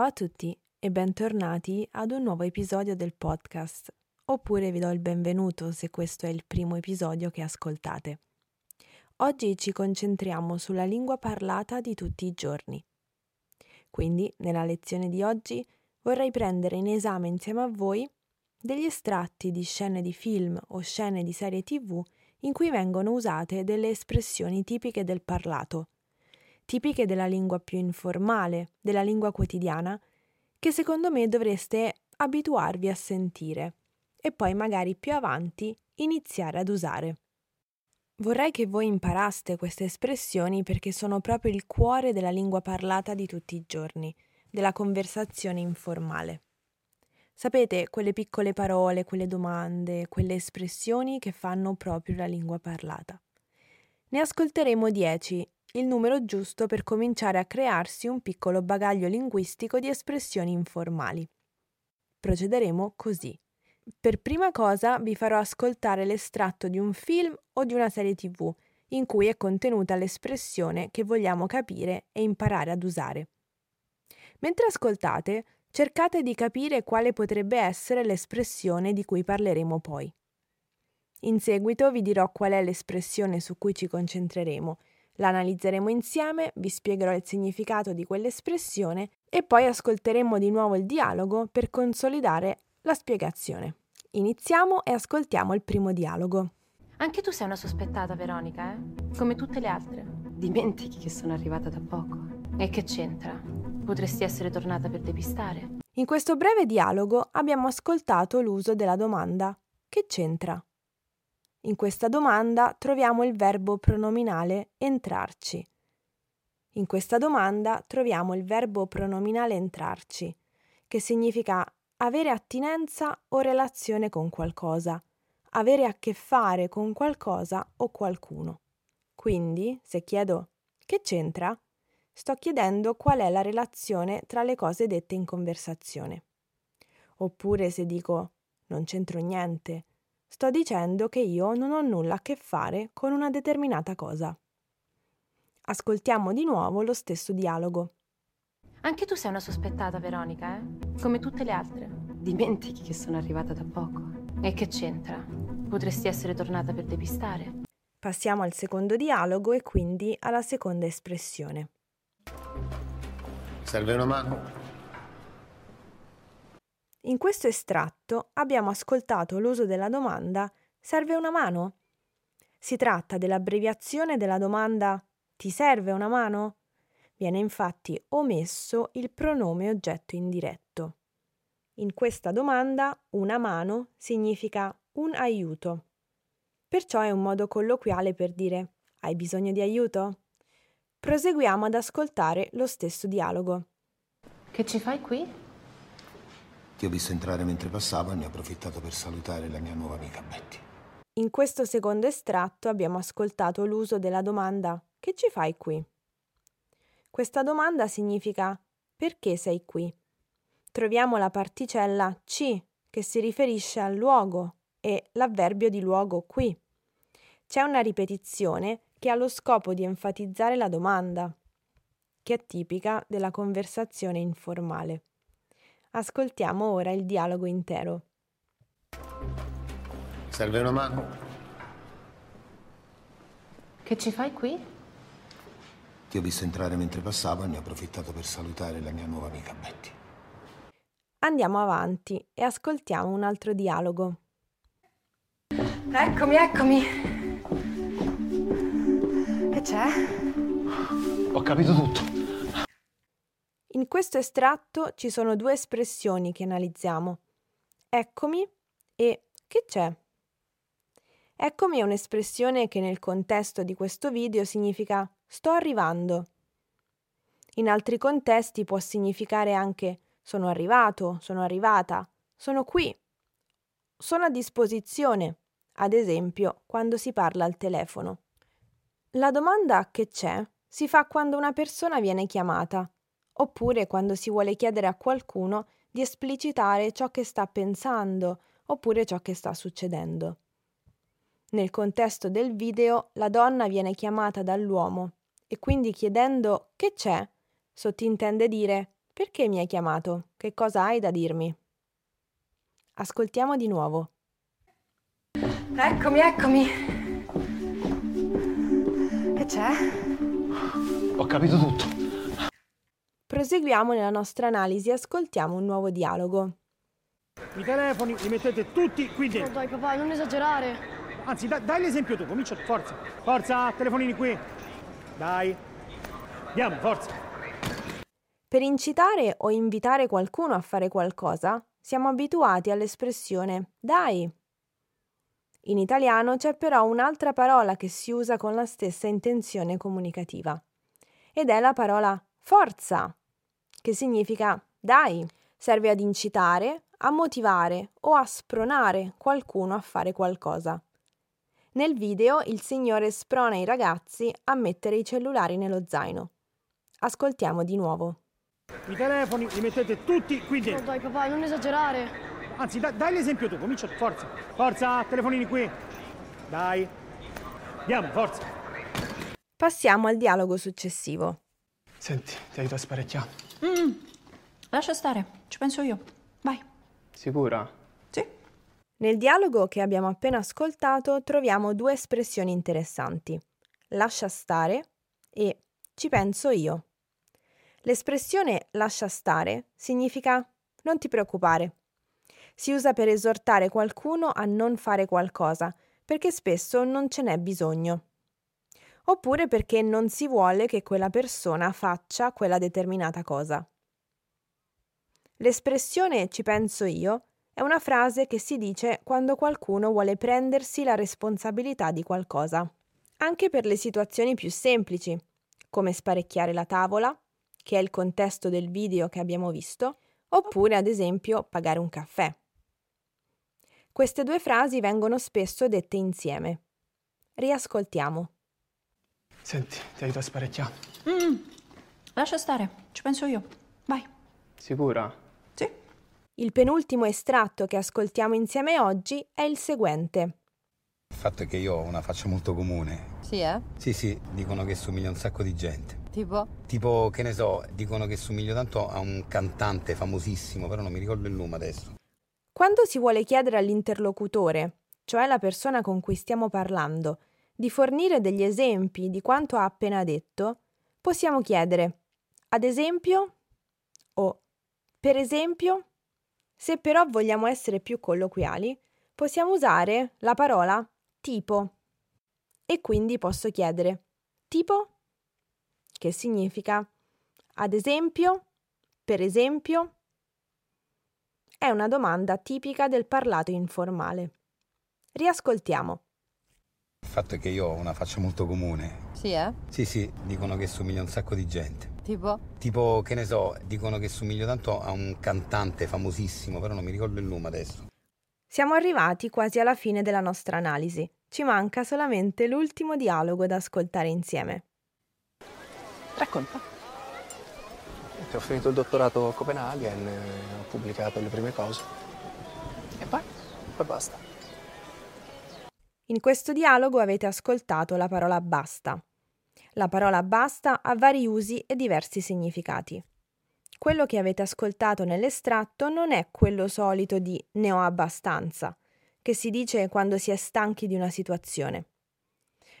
Ciao a tutti e bentornati ad un nuovo episodio del podcast, oppure vi do il benvenuto se questo è il primo episodio che ascoltate. Oggi ci concentriamo sulla lingua parlata di tutti i giorni. Quindi, nella lezione di oggi, vorrei prendere in esame insieme a voi degli estratti di scene di film o scene di serie tv in cui vengono usate delle espressioni tipiche del parlato, tipiche della lingua più informale, della lingua quotidiana, che secondo me dovreste abituarvi a sentire e poi magari più avanti iniziare ad usare. Vorrei che voi imparaste queste espressioni perché sono proprio il cuore della lingua parlata di tutti i giorni, della conversazione informale. Sapete, quelle piccole parole, quelle domande, quelle espressioni che fanno proprio la lingua parlata. Ne ascolteremo dieci, il numero giusto per cominciare a crearsi un piccolo bagaglio linguistico di espressioni informali. Procederemo così. Per prima cosa vi farò ascoltare l'estratto di un film o di una serie tv in cui è contenuta l'espressione che vogliamo capire e imparare ad usare. Mentre ascoltate, cercate di capire quale potrebbe essere l'espressione di cui parleremo poi. In seguito vi dirò qual è l'espressione su cui ci concentreremo, la analizzeremo insieme, vi spiegherò il significato di quell'espressione e poi ascolteremo di nuovo il dialogo per consolidare la spiegazione. Iniziamo e ascoltiamo il primo dialogo. Anche tu sei una sospettata, Veronica, eh? Come tutte le altre. Dimentichi che sono arrivata da poco. E che c'entra? Potresti essere tornata per depistare. In questo breve dialogo abbiamo ascoltato l'uso della domanda che c'entra? In questa domanda troviamo il verbo pronominale entrarci. In questa domanda troviamo il verbo pronominale entrarci, che significa avere attinenza o relazione con qualcosa, avere a che fare con qualcosa o qualcuno. Quindi, se chiedo che c'entra, sto chiedendo qual è la relazione tra le cose dette in conversazione. Oppure se dico non c'entro niente, sto dicendo che io non ho nulla a che fare con una determinata cosa. Ascoltiamo di nuovo lo stesso dialogo. Anche tu sei una sospettata, Veronica, eh? Come tutte le altre. Dimentichi che sono arrivata da poco. E che c'entra? Potresti essere tornata per depistare. Passiamo al secondo dialogo e quindi alla seconda espressione. Serve una mano? In questo estratto abbiamo ascoltato l'uso della domanda serve una mano? Si tratta dell'abbreviazione della domanda ti serve una mano? Viene infatti omesso il pronome oggetto indiretto. In questa domanda una mano significa un aiuto. Perciò è un modo colloquiale per dire hai bisogno di aiuto? Proseguiamo ad ascoltare lo stesso dialogo. Che ci fai qui? Ti ho visto entrare mentre passavo e ne ho approfittato per salutare la mia nuova amica Betty. In questo secondo estratto abbiamo ascoltato l'uso della domanda che ci fai qui? Questa domanda significa perché sei qui? Troviamo la particella ci che si riferisce al luogo e l'avverbio di luogo qui. C'è una ripetizione che ha lo scopo di enfatizzare la domanda, che è tipica della conversazione informale. Ascoltiamo ora il dialogo intero. Serve una mano? Che ci fai qui? Ti ho visto entrare mentre passavo e ne ho approfittato per salutare la mia nuova amica Betty. Andiamo avanti e ascoltiamo un altro dialogo. Eccomi, eccomi. Che c'è? Ho capito tutto. Questo estratto ci sono due espressioni che analizziamo. Eccomi e che c'è? Eccomi è un'espressione che nel contesto di questo video significa sto arrivando. In altri contesti può significare anche sono arrivato, sono arrivata, sono qui, sono a disposizione, ad esempio quando si parla al telefono. La domanda che c'è si fa quando una persona viene chiamata, oppure quando si vuole chiedere a qualcuno di esplicitare ciò che sta pensando oppure ciò che sta succedendo. Nel contesto del video la donna viene chiamata dall'uomo e quindi chiedendo che c'è, sottintende dire Perché mi hai chiamato? Che cosa hai da dirmi? Ascoltiamo di nuovo. Eccomi, eccomi. Che c'è? Ho capito tutto. Proseguiamo nella nostra analisi e ascoltiamo un nuovo dialogo. I telefoni li mettete tutti qui Oh, dentro. dai papà, non esagerare. Anzi, da- dai l'esempio tu, comincia, forza. Forza, telefonini qui. Dai. Andiamo, forza. Per incitare o invitare qualcuno a fare qualcosa, siamo abituati all'espressione dai. In italiano c'è però un'altra parola che si usa con la stessa intenzione comunicativa, ed è la parola forza, che significa dai. Serve ad incitare, a motivare o a spronare qualcuno a fare qualcosa. Nel video il Signore sprona i ragazzi a mettere i cellulari nello zaino. Ascoltiamo di nuovo. I telefoni li mettete tutti qui Oh, dentro. dai papà, non esagerare. Anzi, da- dai l'esempio tu, comincia, forza. Forza, telefonini qui. Dai. Andiamo, forza. Passiamo al dialogo successivo. Senti, ti aiuto a sparecchiare. Lascia stare, ci penso io. Vai. Sicura? Sì. Nel dialogo che abbiamo appena ascoltato troviamo due espressioni interessanti. Lascia stare e ci penso io. L'espressione lascia stare significa non ti preoccupare. Si usa per esortare qualcuno a non fare qualcosa, perché spesso non ce n'è bisogno. Oppure perché non si vuole che quella persona faccia quella determinata cosa. L'espressione ci penso io è una frase che si dice quando qualcuno vuole prendersi la responsabilità di qualcosa. Anche per le situazioni più semplici, come sparecchiare la tavola, che è il contesto del video che abbiamo visto, oppure ad esempio pagare un caffè. Queste due frasi vengono spesso dette insieme. Riascoltiamo. Senti, ti aiuto a sparecchiare. Lascia stare, ci penso io. Vai. Sicura? Sì. Il penultimo estratto che ascoltiamo insieme oggi è il seguente. Il fatto è che io ho una faccia molto comune. Sì, eh? Sì, sì, dicono che somiglia a un sacco di gente. Tipo? Tipo, che ne so, dicono che somiglio tanto a un cantante famosissimo, però non mi ricordo il nome adesso. Quando si vuole chiedere all'interlocutore, cioè la persona con cui stiamo parlando, di fornire degli esempi di quanto ha appena detto, possiamo chiedere ad esempio o per esempio. Se però vogliamo essere più colloquiali, possiamo usare la parola tipo. E quindi posso chiedere tipo? Che significa ad esempio, per esempio? È una domanda tipica del parlato informale. Riascoltiamo. Il fatto è che io ho una faccia molto comune. Sì, eh? Sì, sì, dicono che somiglia a un sacco di gente. Tipo? Tipo, che ne so, dicono che somiglio tanto a un cantante famosissimo, però non mi ricordo il nome adesso. Siamo arrivati quasi alla fine della nostra analisi. Ci manca solamente l'ultimo dialogo da ascoltare insieme. Racconta. Ho finito il dottorato a Copenaghen, ho pubblicato le prime cose. E poi? Poi basta. In questo dialogo avete ascoltato la parola basta. La parola basta ha vari usi e diversi significati. Quello che avete ascoltato nell'estratto non è quello solito di ne ho abbastanza, che si dice quando si è stanchi di una situazione.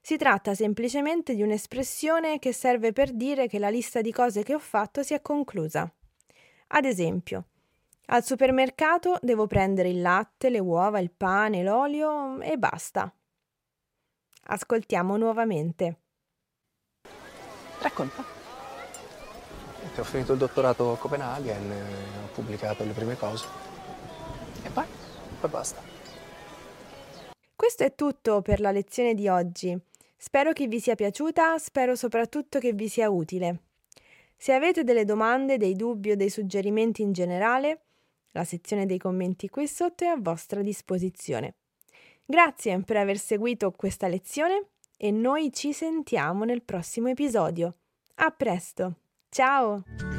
Si tratta semplicemente di un'espressione che serve per dire che la lista di cose che ho fatto si è conclusa. Ad esempio, al supermercato devo prendere il latte, le uova, il pane, l'olio e basta. Ascoltiamo nuovamente. Racconta. Ho finito il dottorato a Copenaghen, eh, ho pubblicato le prime cose. E poi? Poi basta. Questo è tutto per la lezione di oggi. Spero che vi sia piaciuta, spero soprattutto che vi sia utile. Se avete delle domande, dei dubbi o dei suggerimenti in generale, la sezione dei commenti qui sotto è a vostra disposizione. Grazie per aver seguito questa lezione e noi ci sentiamo nel prossimo episodio. A presto! Ciao!